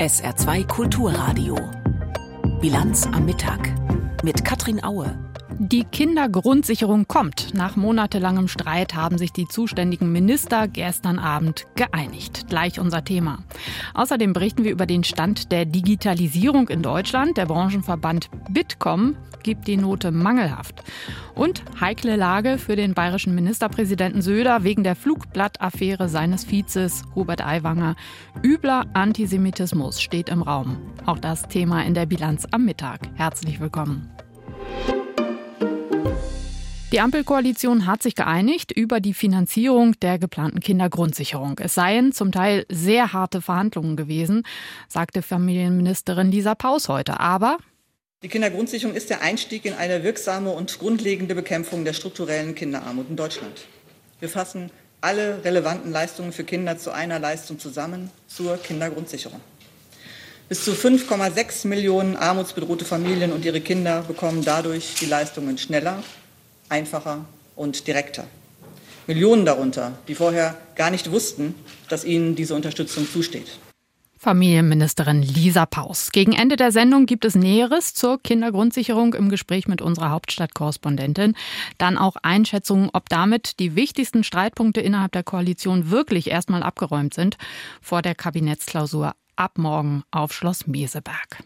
SR2 Kulturradio. Bilanz am Mittag mit Katrin Aue. Die Kindergrundsicherung kommt. Nach monatelangem Streit haben sich die zuständigen Minister gestern Abend geeinigt. Gleich unser Thema. Außerdem berichten wir über den Stand der Digitalisierung in Deutschland. Der Branchenverband Bitkom gibt die Note mangelhaft. Und heikle Lage für den bayerischen Ministerpräsidenten Söder wegen der Flugblattaffäre seines Vizes Hubert Aiwanger. Übler Antisemitismus steht im Raum. Auch das Thema in der Bilanz am Mittag. Herzlich willkommen. Die Ampelkoalition hat sich geeinigt über die Finanzierung der geplanten Kindergrundsicherung. Es seien zum Teil sehr harte Verhandlungen gewesen, sagte Familienministerin Lisa Paus heute. Aber die Kindergrundsicherung ist der Einstieg in eine wirksame und grundlegende Bekämpfung der strukturellen Kinderarmut in Deutschland. Wir fassen alle relevanten Leistungen für Kinder zu einer Leistung zusammen zur Kindergrundsicherung. Bis zu 5,6 Millionen armutsbedrohte Familien und ihre Kinder bekommen dadurch die Leistungen schneller einfacher und direkter. Millionen darunter, die vorher gar nicht wussten, dass ihnen diese Unterstützung zusteht. Familienministerin Lisa Paus. Gegen Ende der Sendung gibt es Näheres zur Kindergrundsicherung im Gespräch mit unserer Hauptstadtkorrespondentin. Dann auch Einschätzungen, ob damit die wichtigsten Streitpunkte innerhalb der Koalition wirklich erstmal abgeräumt sind vor der Kabinettsklausur ab morgen auf Schloss Meseberg.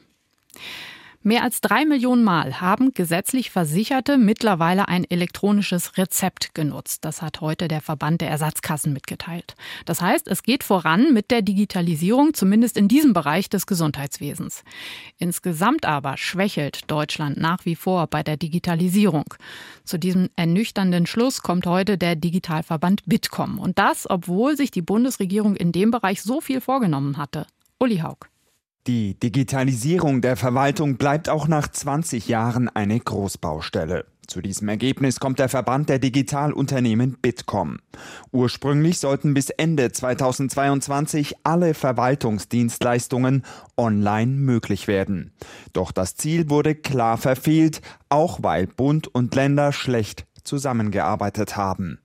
Mehr als drei Millionen Mal haben gesetzlich Versicherte mittlerweile ein elektronisches Rezept genutzt. Das hat heute der Verband der Ersatzkassen mitgeteilt. Das heißt, es geht voran mit der Digitalisierung, zumindest in diesem Bereich des Gesundheitswesens. Insgesamt aber schwächelt Deutschland nach wie vor bei der Digitalisierung. Zu diesem ernüchternden Schluss kommt heute der Digitalverband Bitkom. Und das, obwohl sich die Bundesregierung in dem Bereich so viel vorgenommen hatte. Uli Haug. Die Digitalisierung der Verwaltung bleibt auch nach 20 Jahren eine Großbaustelle. Zu diesem Ergebnis kommt der Verband der Digitalunternehmen Bitkom. Ursprünglich sollten bis Ende 2022 alle Verwaltungsdienstleistungen online möglich werden. Doch das Ziel wurde klar verfehlt, auch weil Bund und Länder schlecht zusammengearbeitet haben.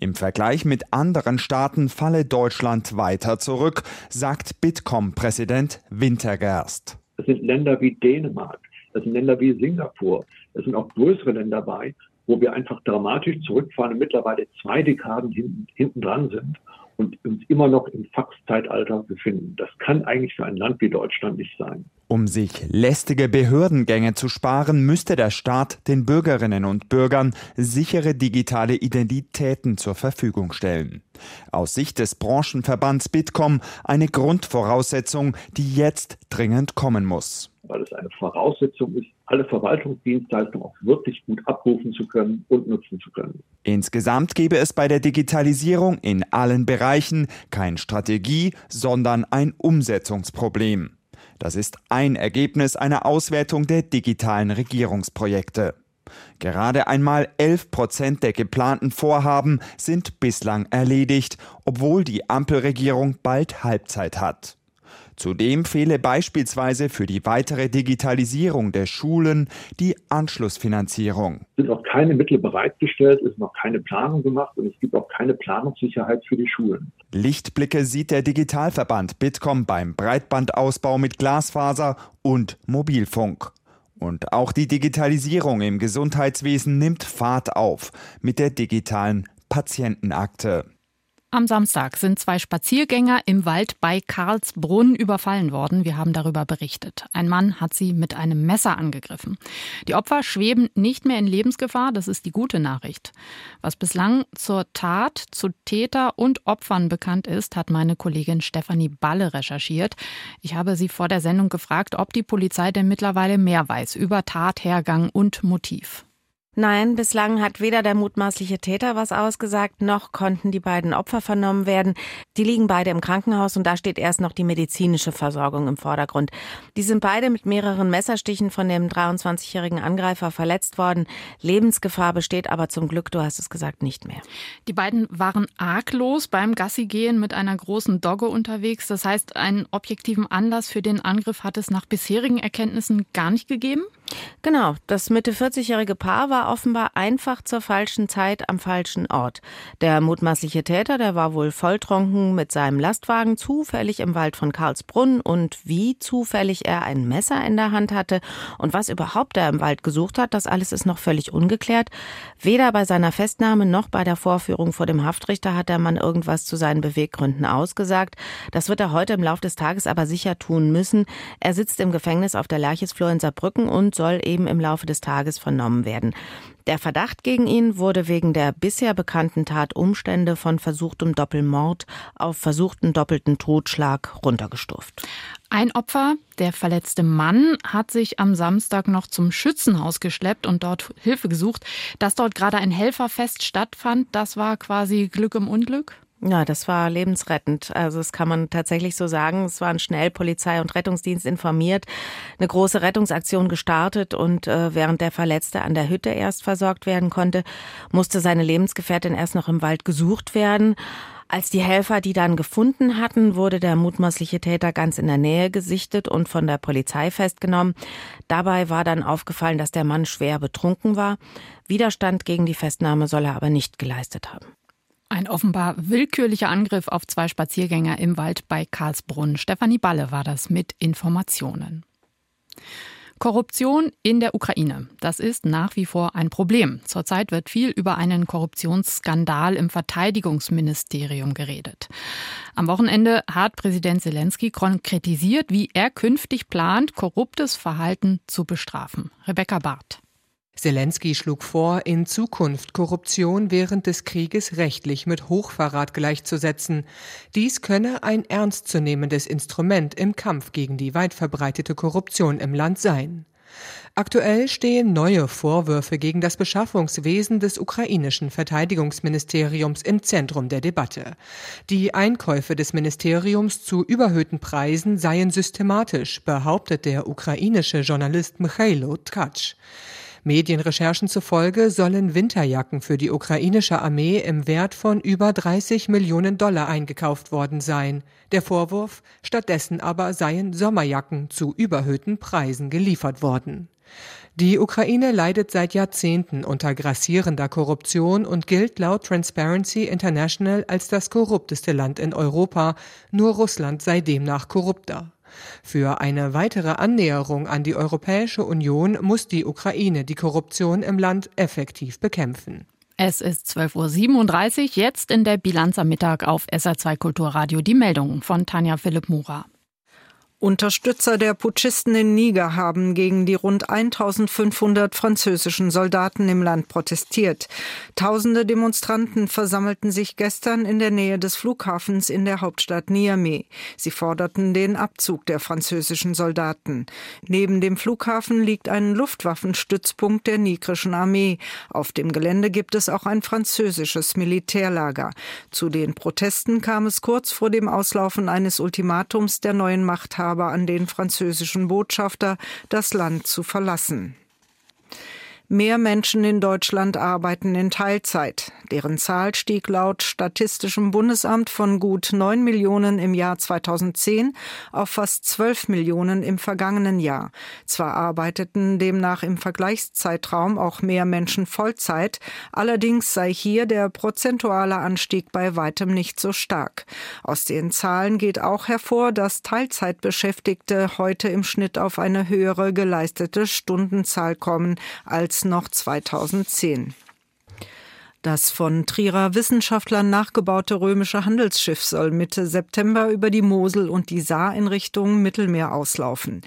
Im Vergleich mit anderen Staaten falle Deutschland weiter zurück, sagt Bitkom-Präsident Wintergerst. Es sind Länder wie Dänemark, es sind Länder wie Singapur, es sind auch größere Länder bei, wo wir einfach dramatisch zurückfahren und mittlerweile zwei Dekaden hinten dran sind und uns immer noch im Faxzeitalter befinden. Das kann eigentlich für ein Land wie Deutschland nicht sein. Um sich lästige Behördengänge zu sparen, müsste der Staat den Bürgerinnen und Bürgern sichere digitale Identitäten zur Verfügung stellen. Aus Sicht des Branchenverbands Bitkom eine Grundvoraussetzung, die jetzt dringend kommen muss weil es eine Voraussetzung ist, alle Verwaltungsdienstleistungen auch wirklich gut abrufen zu können und nutzen zu können. Insgesamt gäbe es bei der Digitalisierung in allen Bereichen kein Strategie, sondern ein Umsetzungsproblem. Das ist ein Ergebnis einer Auswertung der digitalen Regierungsprojekte. Gerade einmal 11 Prozent der geplanten Vorhaben sind bislang erledigt, obwohl die Ampelregierung bald Halbzeit hat. Zudem fehle beispielsweise für die weitere Digitalisierung der Schulen die Anschlussfinanzierung. Es sind noch keine Mittel bereitgestellt, es ist noch keine Planung gemacht und es gibt auch keine Planungssicherheit für die Schulen. Lichtblicke sieht der Digitalverband Bitkom beim Breitbandausbau mit Glasfaser und Mobilfunk. Und auch die Digitalisierung im Gesundheitswesen nimmt Fahrt auf mit der digitalen Patientenakte. Am Samstag sind zwei Spaziergänger im Wald bei Karlsbrunn überfallen worden. Wir haben darüber berichtet. Ein Mann hat sie mit einem Messer angegriffen. Die Opfer schweben nicht mehr in Lebensgefahr. Das ist die gute Nachricht. Was bislang zur Tat, zu Täter und Opfern bekannt ist, hat meine Kollegin Stefanie Balle recherchiert. Ich habe sie vor der Sendung gefragt, ob die Polizei denn mittlerweile mehr weiß über Tathergang und Motiv. Nein, bislang hat weder der mutmaßliche Täter was ausgesagt, noch konnten die beiden Opfer vernommen werden. Die liegen beide im Krankenhaus und da steht erst noch die medizinische Versorgung im Vordergrund. Die sind beide mit mehreren Messerstichen von dem 23-jährigen Angreifer verletzt worden. Lebensgefahr besteht aber zum Glück, du hast es gesagt, nicht mehr. Die beiden waren arglos beim Gassigehen mit einer großen Dogge unterwegs. Das heißt, einen objektiven Anlass für den Angriff hat es nach bisherigen Erkenntnissen gar nicht gegeben? Genau, das Mitte 40-jährige Paar war offenbar einfach zur falschen Zeit am falschen Ort. Der mutmaßliche Täter, der war wohl volltrunken mit seinem Lastwagen zufällig im Wald von Karlsbrunn und wie zufällig er ein Messer in der Hand hatte und was überhaupt er im Wald gesucht hat, das alles ist noch völlig ungeklärt. Weder bei seiner Festnahme noch bei der Vorführung vor dem Haftrichter hat der Mann irgendwas zu seinen Beweggründen ausgesagt. Das wird er heute im Laufe des Tages aber sicher tun müssen. Er sitzt im Gefängnis auf der Lerchesflur in Saarbrücken und soll eben im Laufe des Tages vernommen werden. Der Verdacht gegen ihn wurde wegen der bisher bekannten Tatumstände von versuchtem Doppelmord auf versuchten doppelten Totschlag runtergestuft. Ein Opfer, der verletzte Mann, hat sich am Samstag noch zum Schützenhaus geschleppt und dort Hilfe gesucht. Dass dort gerade ein Helferfest stattfand, das war quasi Glück im Unglück? Ja, das war lebensrettend. Also das kann man tatsächlich so sagen. Es waren schnell Polizei und Rettungsdienst informiert, eine große Rettungsaktion gestartet und äh, während der Verletzte an der Hütte erst versorgt werden konnte, musste seine Lebensgefährtin erst noch im Wald gesucht werden. Als die Helfer die dann gefunden hatten, wurde der mutmaßliche Täter ganz in der Nähe gesichtet und von der Polizei festgenommen. Dabei war dann aufgefallen, dass der Mann schwer betrunken war. Widerstand gegen die Festnahme soll er aber nicht geleistet haben. Ein offenbar willkürlicher Angriff auf zwei Spaziergänger im Wald bei Karlsbrunn. Stefanie Balle war das mit Informationen. Korruption in der Ukraine. Das ist nach wie vor ein Problem. Zurzeit wird viel über einen Korruptionsskandal im Verteidigungsministerium geredet. Am Wochenende hat Präsident Zelensky konkretisiert, wie er künftig plant, korruptes Verhalten zu bestrafen. Rebecca Barth. Zelensky schlug vor, in Zukunft Korruption während des Krieges rechtlich mit Hochverrat gleichzusetzen. Dies könne ein ernstzunehmendes Instrument im Kampf gegen die weit verbreitete Korruption im Land sein. Aktuell stehen neue Vorwürfe gegen das Beschaffungswesen des ukrainischen Verteidigungsministeriums im Zentrum der Debatte. Die Einkäufe des Ministeriums zu überhöhten Preisen seien systematisch, behauptet der ukrainische Journalist Michailo Tkatsch. Medienrecherchen zufolge sollen Winterjacken für die ukrainische Armee im Wert von über 30 Millionen Dollar eingekauft worden sein. Der Vorwurf, stattdessen aber seien Sommerjacken zu überhöhten Preisen geliefert worden. Die Ukraine leidet seit Jahrzehnten unter grassierender Korruption und gilt laut Transparency International als das korrupteste Land in Europa, nur Russland sei demnach korrupter. Für eine weitere Annäherung an die Europäische Union muss die Ukraine die Korruption im Land effektiv bekämpfen. Es ist 12.37 Uhr, jetzt in der Bilanz am Mittag auf SR2 Kulturradio die Meldung von Tanja Philipp Mura. Unterstützer der Putschisten in Niger haben gegen die rund 1500 französischen Soldaten im Land protestiert. Tausende Demonstranten versammelten sich gestern in der Nähe des Flughafens in der Hauptstadt Niamey. Sie forderten den Abzug der französischen Soldaten. Neben dem Flughafen liegt ein Luftwaffenstützpunkt der nigrischen Armee. Auf dem Gelände gibt es auch ein französisches Militärlager. Zu den Protesten kam es kurz vor dem Auslaufen eines Ultimatums der neuen Machthaber Machthaber an den französischen Botschafter, das Land zu verlassen. Mehr Menschen in Deutschland arbeiten in Teilzeit. Deren Zahl stieg laut Statistischem Bundesamt von gut 9 Millionen im Jahr 2010 auf fast 12 Millionen im vergangenen Jahr. Zwar arbeiteten demnach im Vergleichszeitraum auch mehr Menschen Vollzeit, allerdings sei hier der prozentuale Anstieg bei weitem nicht so stark. Aus den Zahlen geht auch hervor, dass Teilzeitbeschäftigte heute im Schnitt auf eine höhere geleistete Stundenzahl kommen als noch 2010. Das von Trierer Wissenschaftlern nachgebaute römische Handelsschiff soll Mitte September über die Mosel und die Saar in Richtung Mittelmeer auslaufen.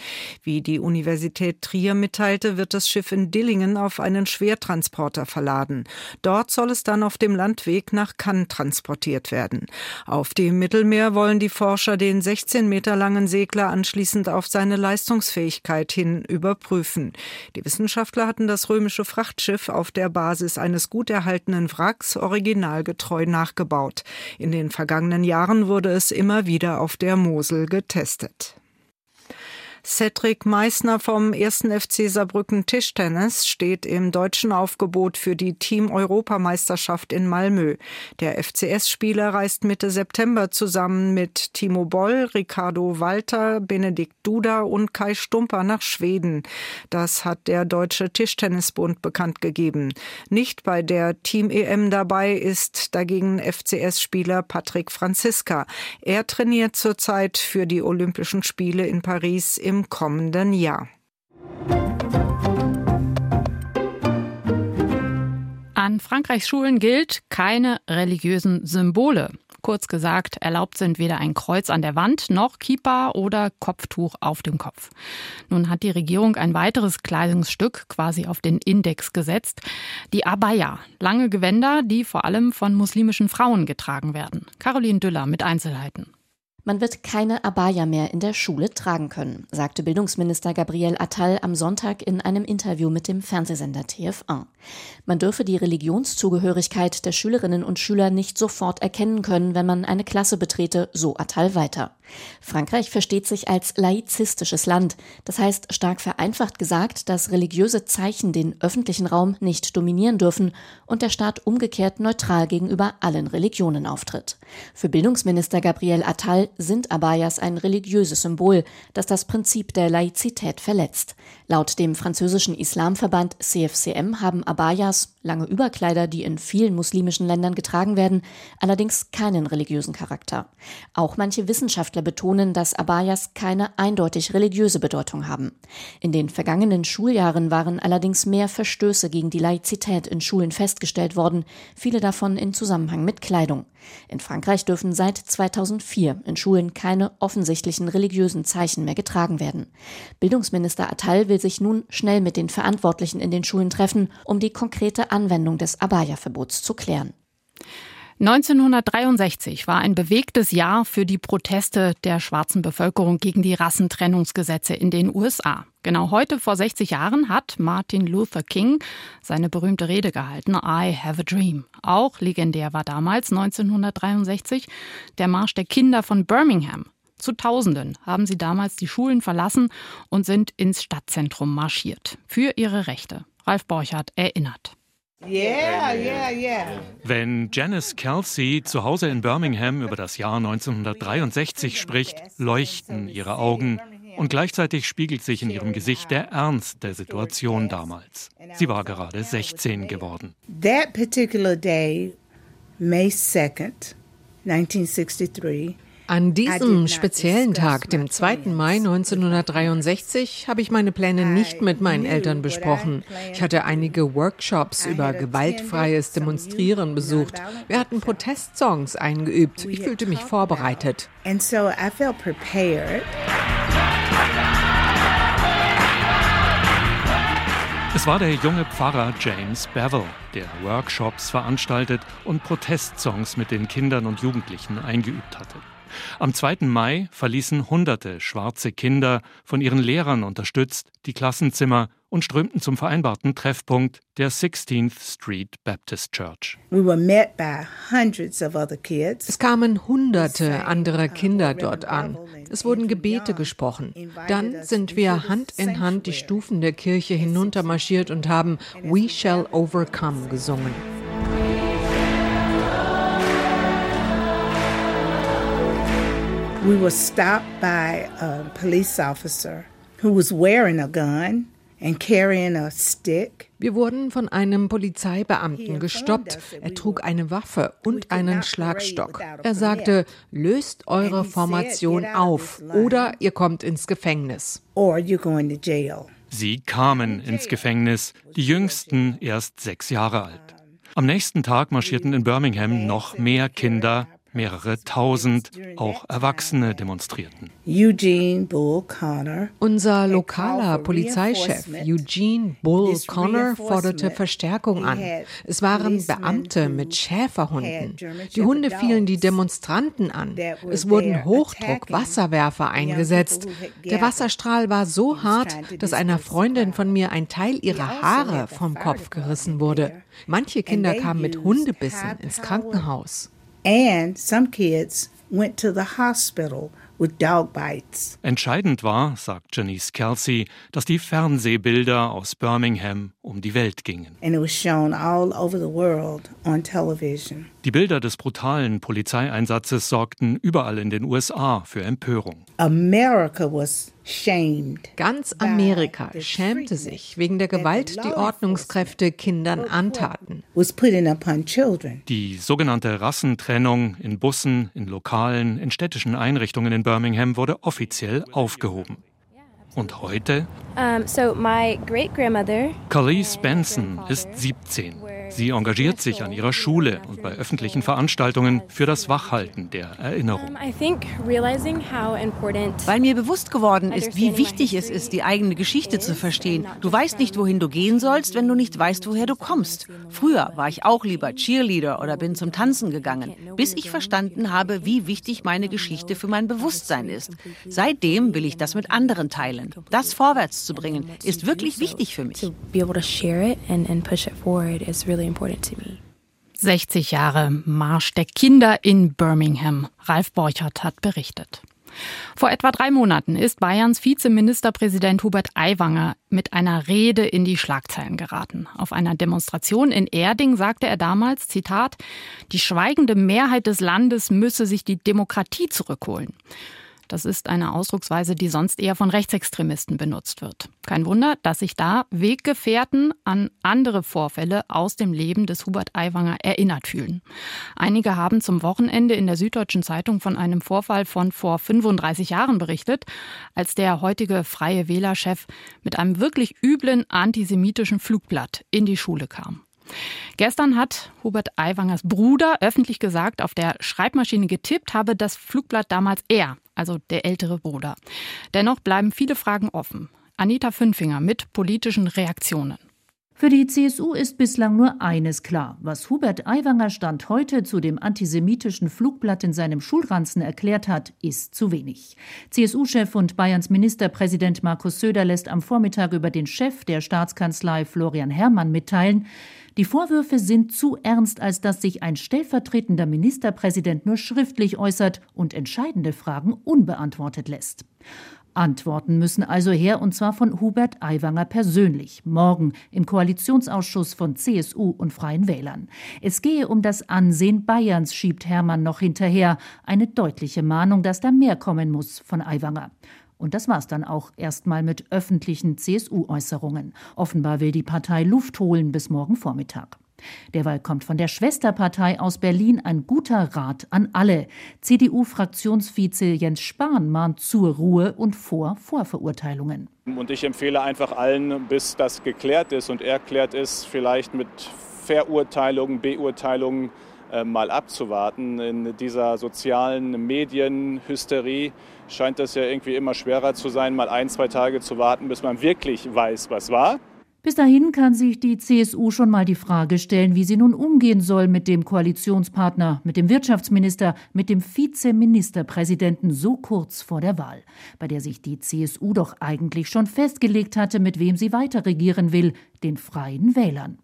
Wie die Universität Trier mitteilte, wird das Schiff in Dillingen auf einen Schwertransporter verladen. Dort soll es dann auf dem Landweg nach Cannes transportiert werden. Auf dem Mittelmeer wollen die Forscher den 16 Meter langen Segler anschließend auf seine Leistungsfähigkeit hin überprüfen. Die Wissenschaftler hatten das römische Frachtschiff auf der Basis eines gut erhaltenen Wracks originalgetreu nachgebaut. In den vergangenen Jahren wurde es immer wieder auf der Mosel getestet. Cedric Meissner vom 1. FC Saarbrücken Tischtennis steht im deutschen Aufgebot für die Team-Europameisterschaft in Malmö. Der FCS-Spieler reist Mitte September zusammen mit Timo Boll, Ricardo Walter, Benedikt Duda und Kai Stumper nach Schweden. Das hat der Deutsche Tischtennisbund bekannt gegeben. Nicht bei der Team-EM dabei ist dagegen FCS-Spieler Patrick Franziska. Er trainiert zurzeit für die Olympischen Spiele in Paris im kommenden Jahr. An Frankreichs Schulen gilt keine religiösen Symbole. Kurz gesagt, erlaubt sind weder ein Kreuz an der Wand noch Kippa oder Kopftuch auf dem Kopf. Nun hat die Regierung ein weiteres Kleidungsstück quasi auf den Index gesetzt, die Abaya, lange Gewänder, die vor allem von muslimischen Frauen getragen werden. Caroline Düller mit Einzelheiten. Man wird keine Abaya mehr in der Schule tragen können, sagte Bildungsminister Gabriel Attal am Sonntag in einem Interview mit dem Fernsehsender TF1. Man dürfe die Religionszugehörigkeit der Schülerinnen und Schüler nicht sofort erkennen können, wenn man eine Klasse betrete, so Attal weiter. Frankreich versteht sich als laizistisches Land, das heißt stark vereinfacht gesagt, dass religiöse Zeichen den öffentlichen Raum nicht dominieren dürfen und der Staat umgekehrt neutral gegenüber allen Religionen auftritt. Für Bildungsminister Gabriel Attal sind Abayas ein religiöses Symbol, das das Prinzip der Laizität verletzt. Laut dem französischen Islamverband CFCM haben Abayas, lange Überkleider, die in vielen muslimischen Ländern getragen werden, allerdings keinen religiösen Charakter. Auch manche Wissenschaftler betonen, dass Abayas keine eindeutig religiöse Bedeutung haben. In den vergangenen Schuljahren waren allerdings mehr Verstöße gegen die Laizität in Schulen festgestellt worden, viele davon in Zusammenhang mit Kleidung. In Frankreich dürfen seit 2004 in Schulen keine offensichtlichen religiösen Zeichen mehr getragen werden. Bildungsminister Attal will sich nun schnell mit den Verantwortlichen in den Schulen treffen, um die konkrete Anwendung des Abaya-Verbots zu klären. 1963 war ein bewegtes Jahr für die Proteste der schwarzen Bevölkerung gegen die Rassentrennungsgesetze in den USA. Genau heute vor 60 Jahren hat Martin Luther King seine berühmte Rede gehalten, I Have a Dream. Auch legendär war damals 1963 der Marsch der Kinder von Birmingham. Zu Tausenden haben sie damals die Schulen verlassen und sind ins Stadtzentrum marschiert. Für ihre Rechte. Ralf Borchardt erinnert. Yeah, yeah, yeah. Wenn Janice Kelsey zu Hause in Birmingham über das Jahr 1963 spricht, leuchten ihre Augen und gleichzeitig spiegelt sich in ihrem Gesicht der Ernst der Situation damals. Sie war gerade 16 geworden. That particular day, May 2nd, 1963, an diesem speziellen Tag, dem 2. Mai 1963, habe ich meine Pläne nicht mit meinen Eltern besprochen. Ich hatte einige Workshops über gewaltfreies Demonstrieren besucht. Wir hatten Protestsongs eingeübt. Ich fühlte mich vorbereitet. And so I felt prepared. Es war der junge Pfarrer James Bevel, der Workshops veranstaltet und Protestsongs mit den Kindern und Jugendlichen eingeübt hatte. Am 2. Mai verließen hunderte schwarze Kinder, von ihren Lehrern unterstützt, die Klassenzimmer und strömten zum vereinbarten Treffpunkt der 16th Street Baptist Church. Es kamen hunderte anderer Kinder dort an. Es wurden Gebete gesprochen. Dann sind wir Hand in Hand die Stufen der Kirche hinuntermarschiert und haben We Shall Overcome gesungen. We were stopped by a police officer who was wearing a gun and carrying a stick. Wir wurden von einem Polizeibeamten gestoppt. Er trug eine Waffe und einen Schlagstock. Er sagte, löst eure Formation auf oder ihr kommt ins Gefängnis. Sie kamen ins Gefängnis, die jüngsten erst sechs Jahre alt. Am nächsten Tag marschierten in Birmingham noch mehr Kinder Mehrere tausend, auch Erwachsene demonstrierten. Eugene Bull Connor. Unser lokaler Polizeichef Eugene Bull Connor forderte Verstärkung an. Es waren Beamte mit Schäferhunden. Die Hunde fielen die Demonstranten an. Es wurden Hochdruck-Wasserwerfer eingesetzt. Der Wasserstrahl war so hart, dass einer Freundin von mir ein Teil ihrer also Haare vom Kopf gerissen wurde. Manche Kinder kamen mit Hundebissen ins Krankenhaus. And some kids went to the hospital with dog bites. Entscheidend war, sagt Janice Kelsey, dass die Fernsehbilder aus Birmingham um die Welt gingen. And it was shown all over the world on television. Die Bilder des brutalen Polizeieinsatzes sorgten überall in den USA für Empörung. America was. Ganz Amerika schämte sich wegen der Gewalt, die Ordnungskräfte Kindern antaten. Die sogenannte Rassentrennung in Bussen, in Lokalen, in städtischen Einrichtungen in Birmingham wurde offiziell aufgehoben. Und heute? Um, so my great grandmother. Khalees Benson ist 17. Sie engagiert sich an ihrer Schule und bei öffentlichen Veranstaltungen für das Wachhalten der Erinnerung. Weil mir bewusst geworden ist, wie wichtig es ist, die eigene Geschichte zu verstehen. Du weißt nicht, wohin du gehen sollst, wenn du nicht weißt, woher du kommst. Früher war ich auch lieber Cheerleader oder bin zum Tanzen gegangen, bis ich verstanden habe, wie wichtig meine Geschichte für mein Bewusstsein ist. Seitdem will ich das mit anderen teilen. Das vorwärts zu bringen, ist wirklich wichtig für mich. 60 Jahre Marsch der Kinder in Birmingham. Ralf Borchert hat berichtet. Vor etwa drei Monaten ist Bayerns Vizeministerpräsident Hubert Aiwanger mit einer Rede in die Schlagzeilen geraten. Auf einer Demonstration in Erding sagte er damals, Zitat, die schweigende Mehrheit des Landes müsse sich die Demokratie zurückholen. Das ist eine Ausdrucksweise, die sonst eher von Rechtsextremisten benutzt wird. Kein Wunder, dass sich da Weggefährten an andere Vorfälle aus dem Leben des Hubert Aiwanger erinnert fühlen. Einige haben zum Wochenende in der Süddeutschen Zeitung von einem Vorfall von vor 35 Jahren berichtet, als der heutige Freie Wählerchef mit einem wirklich üblen antisemitischen Flugblatt in die Schule kam. Gestern hat Hubert Aiwangers Bruder öffentlich gesagt, auf der Schreibmaschine getippt habe das Flugblatt damals er, also der ältere Bruder. Dennoch bleiben viele Fragen offen. Anita Fünfinger mit politischen Reaktionen. Für die CSU ist bislang nur eines klar. Was Hubert Aiwanger Stand heute zu dem antisemitischen Flugblatt in seinem Schulranzen erklärt hat, ist zu wenig. CSU-Chef und Bayerns Ministerpräsident Markus Söder lässt am Vormittag über den Chef der Staatskanzlei Florian Herrmann mitteilen, die Vorwürfe sind zu ernst, als dass sich ein stellvertretender Ministerpräsident nur schriftlich äußert und entscheidende Fragen unbeantwortet lässt. Antworten müssen also her, und zwar von Hubert Aiwanger persönlich, morgen im Koalitionsausschuss von CSU und Freien Wählern. Es gehe um das Ansehen Bayerns, schiebt Hermann noch hinterher. Eine deutliche Mahnung, dass da mehr kommen muss von Aiwanger. Und das war's dann auch erstmal mit öffentlichen CSU-Äußerungen. Offenbar will die Partei Luft holen bis morgen Vormittag. Derweil kommt von der Schwesterpartei aus Berlin ein guter Rat an alle. CDU-Fraktionsvize Jens Spahn mahnt zur Ruhe und vor Vorverurteilungen. Und ich empfehle einfach allen, bis das geklärt ist und erklärt ist, vielleicht mit Verurteilungen, Beurteilungen äh, mal abzuwarten. In dieser sozialen Medienhysterie scheint es ja irgendwie immer schwerer zu sein, mal ein, zwei Tage zu warten, bis man wirklich weiß, was war. Bis dahin kann sich die CSU schon mal die Frage stellen, wie sie nun umgehen soll mit dem Koalitionspartner, mit dem Wirtschaftsminister, mit dem Vizeministerpräsidenten so kurz vor der Wahl, bei der sich die CSU doch eigentlich schon festgelegt hatte, mit wem sie weiter regieren will, den freien Wählern.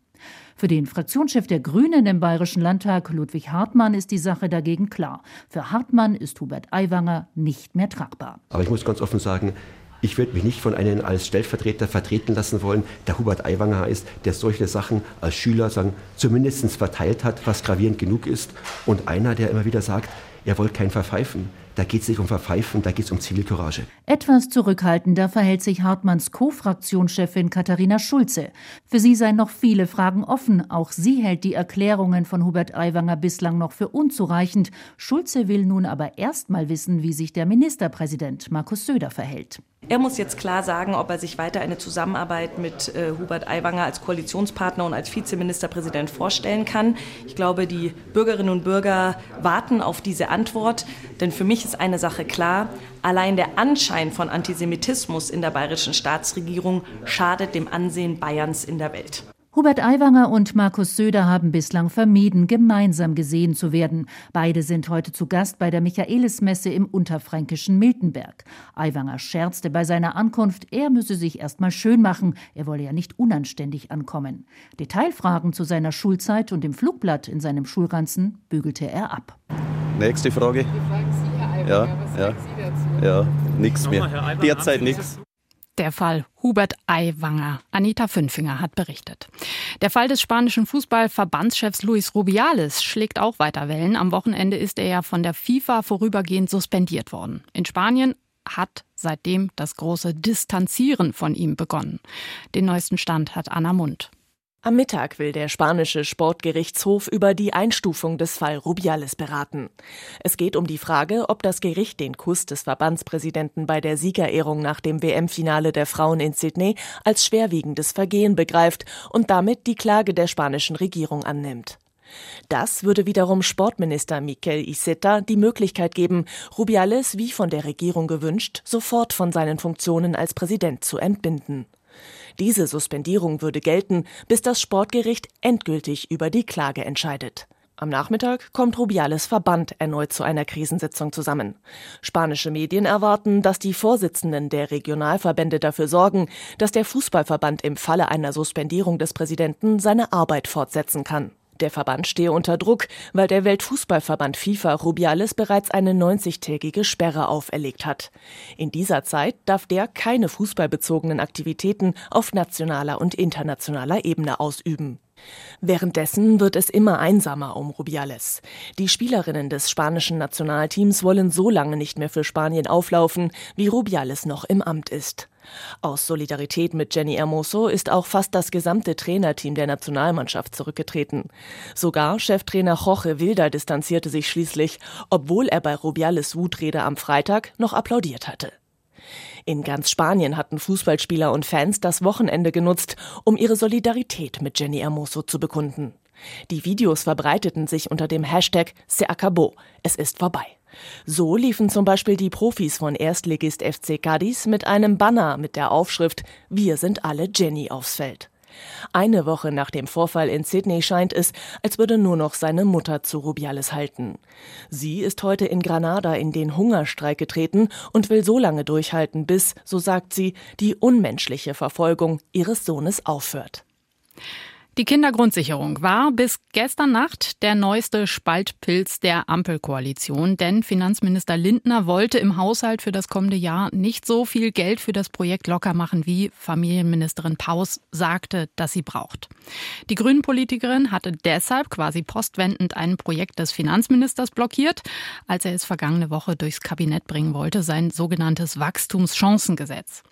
Für den Fraktionschef der Grünen im Bayerischen Landtag, Ludwig Hartmann, ist die Sache dagegen klar. Für Hartmann ist Hubert Aiwanger nicht mehr tragbar. Aber ich muss ganz offen sagen, ich würde mich nicht von einem als Stellvertreter vertreten lassen wollen, der Hubert Aiwanger ist, der solche Sachen als Schüler sagen, zumindest verteilt hat, was gravierend genug ist. Und einer, der immer wieder sagt, er wollte kein Verpfeifen. Da geht es nicht um Verpfeifen, da geht es um Zivilcourage. Etwas zurückhaltender verhält sich Hartmanns Co-Fraktionschefin Katharina Schulze. Für sie seien noch viele Fragen offen. Auch sie hält die Erklärungen von Hubert Aiwanger bislang noch für unzureichend. Schulze will nun aber erst mal wissen, wie sich der Ministerpräsident Markus Söder verhält. Er muss jetzt klar sagen, ob er sich weiter eine Zusammenarbeit mit äh, Hubert Aiwanger als Koalitionspartner und als Vizeministerpräsident vorstellen kann. Ich glaube, die Bürgerinnen und Bürger warten auf diese Antwort, denn für mich ist eine Sache klar. Allein der Anschein von Antisemitismus in der bayerischen Staatsregierung schadet dem Ansehen Bayerns in der Welt. Hubert Aiwanger und Markus Söder haben bislang vermieden, gemeinsam gesehen zu werden. Beide sind heute zu Gast bei der Michaelismesse im unterfränkischen Miltenberg. Aiwanger scherzte bei seiner Ankunft, er müsse sich erst mal schön machen, er wolle ja nicht unanständig ankommen. Detailfragen zu seiner Schulzeit und dem Flugblatt in seinem Schulranzen bügelte er ab. Nächste Frage. Sie, Herr ja, ja, ja, nichts mehr. Derzeit nichts. Der Fall Hubert Aiwanger. Anita Fünfinger hat berichtet. Der Fall des spanischen Fußballverbandschefs Luis Rubiales schlägt auch weiter Wellen. Am Wochenende ist er ja von der FIFA vorübergehend suspendiert worden. In Spanien hat seitdem das große Distanzieren von ihm begonnen. Den neuesten Stand hat Anna Mund. Am Mittag will der spanische Sportgerichtshof über die Einstufung des Fall Rubiales beraten. Es geht um die Frage, ob das Gericht den Kuss des Verbandspräsidenten bei der Siegerehrung nach dem WM-Finale der Frauen in Sydney als schwerwiegendes Vergehen begreift und damit die Klage der spanischen Regierung annimmt. Das würde wiederum Sportminister Miquel Iceta die Möglichkeit geben, Rubiales, wie von der Regierung gewünscht, sofort von seinen Funktionen als Präsident zu entbinden. Diese Suspendierung würde gelten, bis das Sportgericht endgültig über die Klage entscheidet. Am Nachmittag kommt Rubiales Verband erneut zu einer Krisensitzung zusammen. Spanische Medien erwarten, dass die Vorsitzenden der Regionalverbände dafür sorgen, dass der Fußballverband im Falle einer Suspendierung des Präsidenten seine Arbeit fortsetzen kann. Der Verband stehe unter Druck, weil der Weltfußballverband FIFA Rubiales bereits eine 90-tägige Sperre auferlegt hat. In dieser Zeit darf der keine fußballbezogenen Aktivitäten auf nationaler und internationaler Ebene ausüben. Währenddessen wird es immer einsamer um Rubiales. Die Spielerinnen des spanischen Nationalteams wollen so lange nicht mehr für Spanien auflaufen, wie Rubiales noch im Amt ist. Aus Solidarität mit Jenny Hermoso ist auch fast das gesamte Trainerteam der Nationalmannschaft zurückgetreten. Sogar Cheftrainer Jorge Wilder distanzierte sich schließlich, obwohl er bei Rubiales Wutrede am Freitag noch applaudiert hatte. In ganz Spanien hatten Fußballspieler und Fans das Wochenende genutzt, um ihre Solidarität mit Jenny Hermoso zu bekunden. Die Videos verbreiteten sich unter dem Hashtag Se acabó, es ist vorbei. So liefen zum Beispiel die Profis von Erstligist FC Cadiz mit einem Banner mit der Aufschrift Wir sind alle Jenny aufs Feld. Eine Woche nach dem Vorfall in Sydney scheint es, als würde nur noch seine Mutter zu Rubiales halten. Sie ist heute in Granada in den Hungerstreik getreten und will so lange durchhalten, bis, so sagt sie, die unmenschliche Verfolgung ihres Sohnes aufhört. Die Kindergrundsicherung war bis gestern Nacht der neueste Spaltpilz der Ampelkoalition, denn Finanzminister Lindner wollte im Haushalt für das kommende Jahr nicht so viel Geld für das Projekt locker machen, wie Familienministerin Paus sagte, dass sie braucht. Die Grünen-Politikerin hatte deshalb quasi postwendend ein Projekt des Finanzministers blockiert, als er es vergangene Woche durchs Kabinett bringen wollte, sein sogenanntes Wachstumschancengesetz.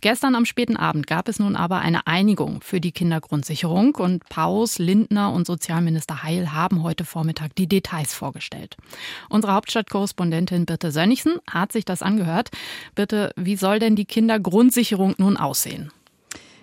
Gestern am späten Abend gab es nun aber eine Einigung für die Kindergrundsicherung und Paus, Lindner und Sozialminister Heil haben heute Vormittag die Details vorgestellt. Unsere Hauptstadtkorrespondentin Birte Sönnigsen hat sich das angehört. Bitte, wie soll denn die Kindergrundsicherung nun aussehen?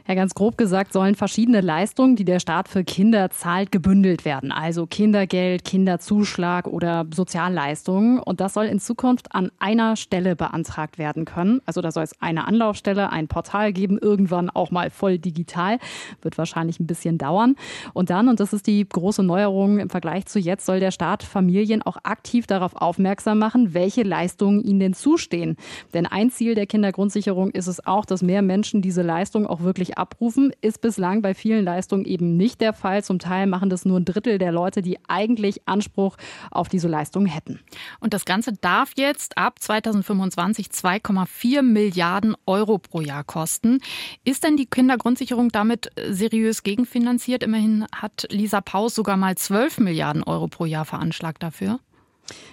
Ja, ganz grob gesagt sollen verschiedene Leistungen, die der Staat für Kinder zahlt, gebündelt werden. Also Kindergeld, Kinderzuschlag oder Sozialleistungen. Und das soll in Zukunft an einer Stelle beantragt werden können. Also da soll es eine Anlaufstelle, ein Portal geben, irgendwann auch mal voll digital. Wird wahrscheinlich ein bisschen dauern. Und dann, und das ist die große Neuerung im Vergleich zu jetzt, soll der Staat Familien auch aktiv darauf aufmerksam machen, welche Leistungen ihnen denn zustehen. Denn ein Ziel der Kindergrundsicherung ist es auch, dass mehr Menschen diese Leistung auch wirklich abrufen, ist bislang bei vielen Leistungen eben nicht der Fall. Zum Teil machen das nur ein Drittel der Leute, die eigentlich Anspruch auf diese Leistungen hätten. Und das Ganze darf jetzt ab 2025 2,4 Milliarden Euro pro Jahr kosten. Ist denn die Kindergrundsicherung damit seriös gegenfinanziert? Immerhin hat Lisa Paus sogar mal 12 Milliarden Euro pro Jahr veranschlagt dafür.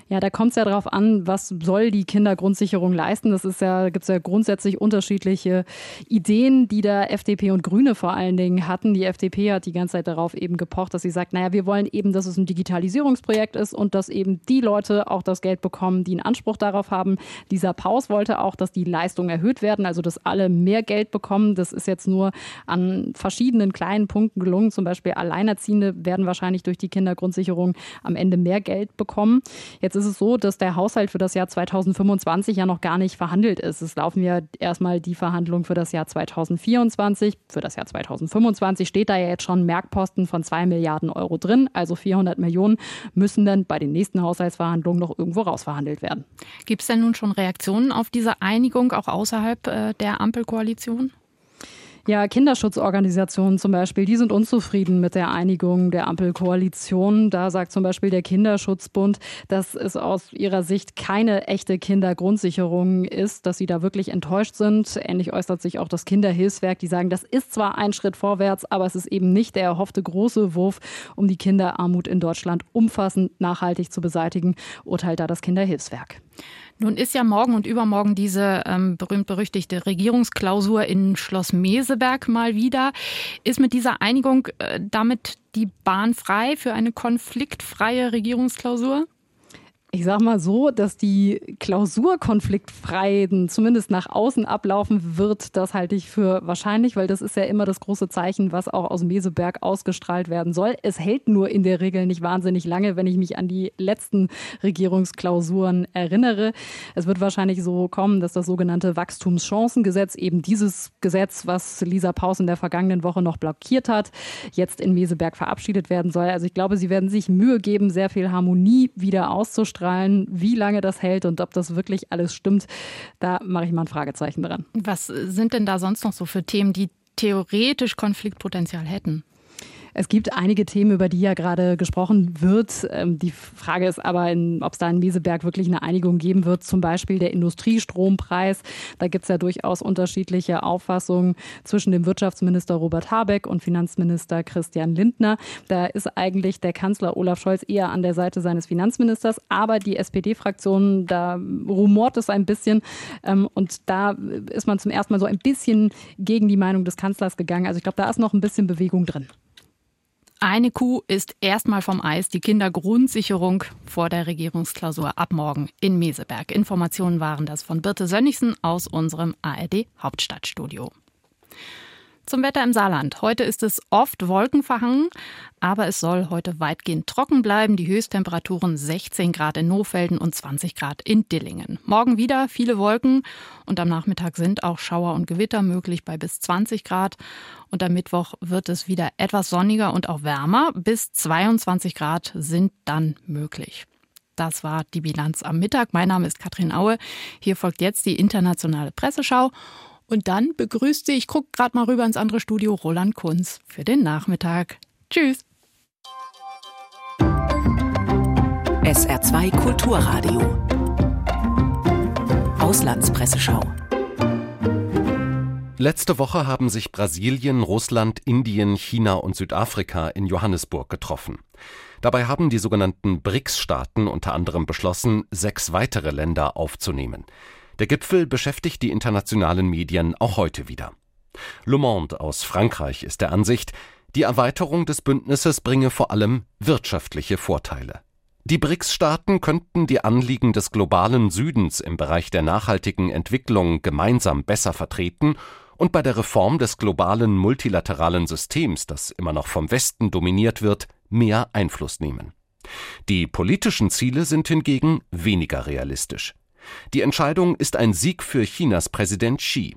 Ja, da kommt es ja darauf an, was soll die Kindergrundsicherung leisten. Das ist ja, gibt es ja grundsätzlich unterschiedliche Ideen, die da FDP und Grüne vor allen Dingen hatten. Die FDP hat die ganze Zeit darauf eben gepocht, dass sie sagt, naja, wir wollen eben, dass es ein Digitalisierungsprojekt ist und dass eben die Leute auch das Geld bekommen, die einen Anspruch darauf haben. Lisa Paus wollte auch, dass die Leistungen erhöht werden, also dass alle mehr Geld bekommen. Das ist jetzt nur an verschiedenen kleinen Punkten gelungen. Zum Beispiel Alleinerziehende werden wahrscheinlich durch die Kindergrundsicherung am Ende mehr Geld bekommen. Jetzt ist es so, dass der Haushalt für das Jahr 2025 ja noch gar nicht verhandelt ist. Es laufen ja erstmal die Verhandlungen für das Jahr 2024. Für das Jahr 2025 steht da ja jetzt schon Merkposten von 2 Milliarden Euro drin. Also 400 Millionen müssen dann bei den nächsten Haushaltsverhandlungen noch irgendwo rausverhandelt werden. Gibt es denn nun schon Reaktionen auf diese Einigung auch außerhalb äh, der Ampelkoalition? Ja, Kinderschutzorganisationen zum Beispiel, die sind unzufrieden mit der Einigung der Ampelkoalition. Da sagt zum Beispiel der Kinderschutzbund, dass es aus ihrer Sicht keine echte Kindergrundsicherung ist, dass sie da wirklich enttäuscht sind. Ähnlich äußert sich auch das Kinderhilfswerk. Die sagen, das ist zwar ein Schritt vorwärts, aber es ist eben nicht der erhoffte große Wurf, um die Kinderarmut in Deutschland umfassend nachhaltig zu beseitigen, urteilt da das Kinderhilfswerk. Nun ist ja morgen und übermorgen diese ähm, berühmt-berüchtigte Regierungsklausur in Schloss Meseberg mal wieder. Ist mit dieser Einigung äh, damit die Bahn frei für eine konfliktfreie Regierungsklausur? Ich sag mal so, dass die Klausur konfliktfrei zumindest nach außen ablaufen wird, das halte ich für wahrscheinlich, weil das ist ja immer das große Zeichen, was auch aus Meseberg ausgestrahlt werden soll. Es hält nur in der Regel nicht wahnsinnig lange, wenn ich mich an die letzten Regierungsklausuren erinnere. Es wird wahrscheinlich so kommen, dass das sogenannte Wachstumschancengesetz, eben dieses Gesetz, was Lisa Paus in der vergangenen Woche noch blockiert hat, jetzt in Meseberg verabschiedet werden soll. Also ich glaube, sie werden sich Mühe geben, sehr viel Harmonie wieder auszustrahlen ausstrahlen. Wie lange das hält und ob das wirklich alles stimmt, da mache ich mal ein Fragezeichen dran. Was sind denn da sonst noch so für Themen, die theoretisch Konfliktpotenzial hätten? Es gibt einige Themen, über die ja gerade gesprochen wird. Ähm, die Frage ist aber, ob es da in Mieseberg wirklich eine Einigung geben wird. Zum Beispiel der Industriestrompreis. Da gibt es ja durchaus unterschiedliche Auffassungen zwischen dem Wirtschaftsminister Robert Habeck und Finanzminister Christian Lindner. Da ist eigentlich der Kanzler Olaf Scholz eher an der Seite seines Finanzministers. Aber die SPD-Fraktion, da rumort es ein bisschen. Ähm, und da ist man zum ersten Mal so ein bisschen gegen die Meinung des Kanzlers gegangen. Also ich glaube, da ist noch ein bisschen Bewegung drin. Eine Kuh ist erstmal vom Eis, die Kindergrundsicherung vor der Regierungsklausur ab morgen in Meseberg. Informationen waren das von Birte Sönnigsen aus unserem ARD Hauptstadtstudio. Zum Wetter im Saarland. Heute ist es oft wolkenverhangen, aber es soll heute weitgehend trocken bleiben. Die Höchsttemperaturen 16 Grad in Nohfelden und 20 Grad in Dillingen. Morgen wieder viele Wolken und am Nachmittag sind auch Schauer und Gewitter möglich bei bis 20 Grad. Und am Mittwoch wird es wieder etwas sonniger und auch wärmer. Bis 22 Grad sind dann möglich. Das war die Bilanz am Mittag. Mein Name ist Katrin Aue. Hier folgt jetzt die internationale Presseschau. Und dann begrüßt sie, ich gucke gerade mal rüber ins andere Studio, Roland Kunz für den Nachmittag. Tschüss. SR2 Kulturradio. Auslandspresseschau. Letzte Woche haben sich Brasilien, Russland, Indien, China und Südafrika in Johannesburg getroffen. Dabei haben die sogenannten BRICS-Staaten unter anderem beschlossen, sechs weitere Länder aufzunehmen. Der Gipfel beschäftigt die internationalen Medien auch heute wieder. Le Monde aus Frankreich ist der Ansicht, die Erweiterung des Bündnisses bringe vor allem wirtschaftliche Vorteile. Die BRICS-Staaten könnten die Anliegen des globalen Südens im Bereich der nachhaltigen Entwicklung gemeinsam besser vertreten und bei der Reform des globalen multilateralen Systems, das immer noch vom Westen dominiert wird, mehr Einfluss nehmen. Die politischen Ziele sind hingegen weniger realistisch. Die Entscheidung ist ein Sieg für Chinas Präsident Xi.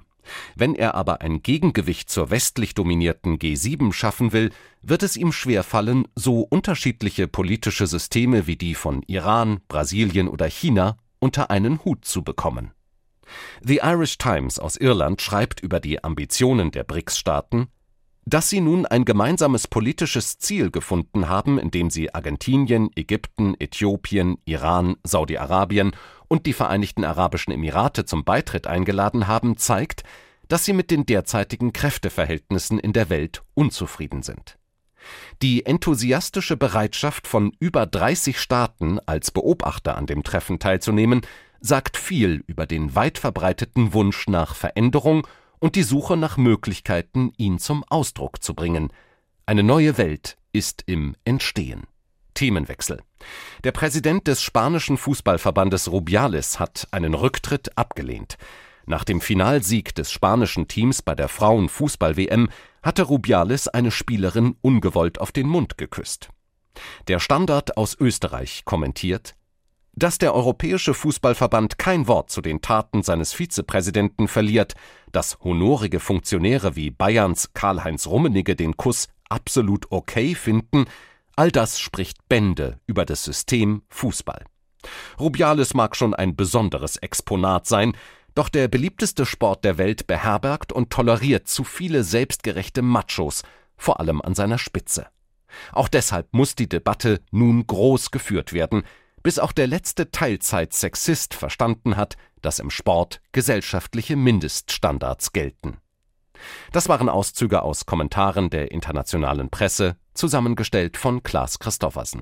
Wenn er aber ein Gegengewicht zur westlich dominierten G7 schaffen will, wird es ihm schwerfallen, so unterschiedliche politische Systeme wie die von Iran, Brasilien oder China unter einen Hut zu bekommen. The Irish Times aus Irland schreibt über die Ambitionen der BRICS-Staaten, dass sie nun ein gemeinsames politisches Ziel gefunden haben, indem sie Argentinien, Ägypten, Äthiopien, Iran, Saudi-Arabien und die Vereinigten Arabischen Emirate zum Beitritt eingeladen haben, zeigt, dass sie mit den derzeitigen Kräfteverhältnissen in der Welt unzufrieden sind. Die enthusiastische Bereitschaft von über 30 Staaten als Beobachter an dem Treffen teilzunehmen, sagt viel über den weit verbreiteten Wunsch nach Veränderung und die Suche nach Möglichkeiten, ihn zum Ausdruck zu bringen. Eine neue Welt ist im Entstehen. Themenwechsel. Der Präsident des spanischen Fußballverbandes Rubiales hat einen Rücktritt abgelehnt. Nach dem Finalsieg des spanischen Teams bei der Frauenfußball-WM hatte Rubiales eine Spielerin ungewollt auf den Mund geküsst. Der Standard aus Österreich kommentiert, dass der Europäische Fußballverband kein Wort zu den Taten seines Vizepräsidenten verliert, dass honorige Funktionäre wie Bayerns Karl-Heinz Rummenigge den Kuss absolut okay finden, All das spricht Bände über das System Fußball. Rubiales mag schon ein besonderes Exponat sein, Doch der beliebteste Sport der Welt beherbergt und toleriert zu viele selbstgerechte Machos, vor allem an seiner Spitze. Auch deshalb muss die Debatte nun groß geführt werden, bis auch der letzte Teilzeit-Sexist verstanden hat, dass im Sport gesellschaftliche Mindeststandards gelten. Das waren Auszüge aus Kommentaren der internationalen Presse, zusammengestellt von Klaas Christoffersen.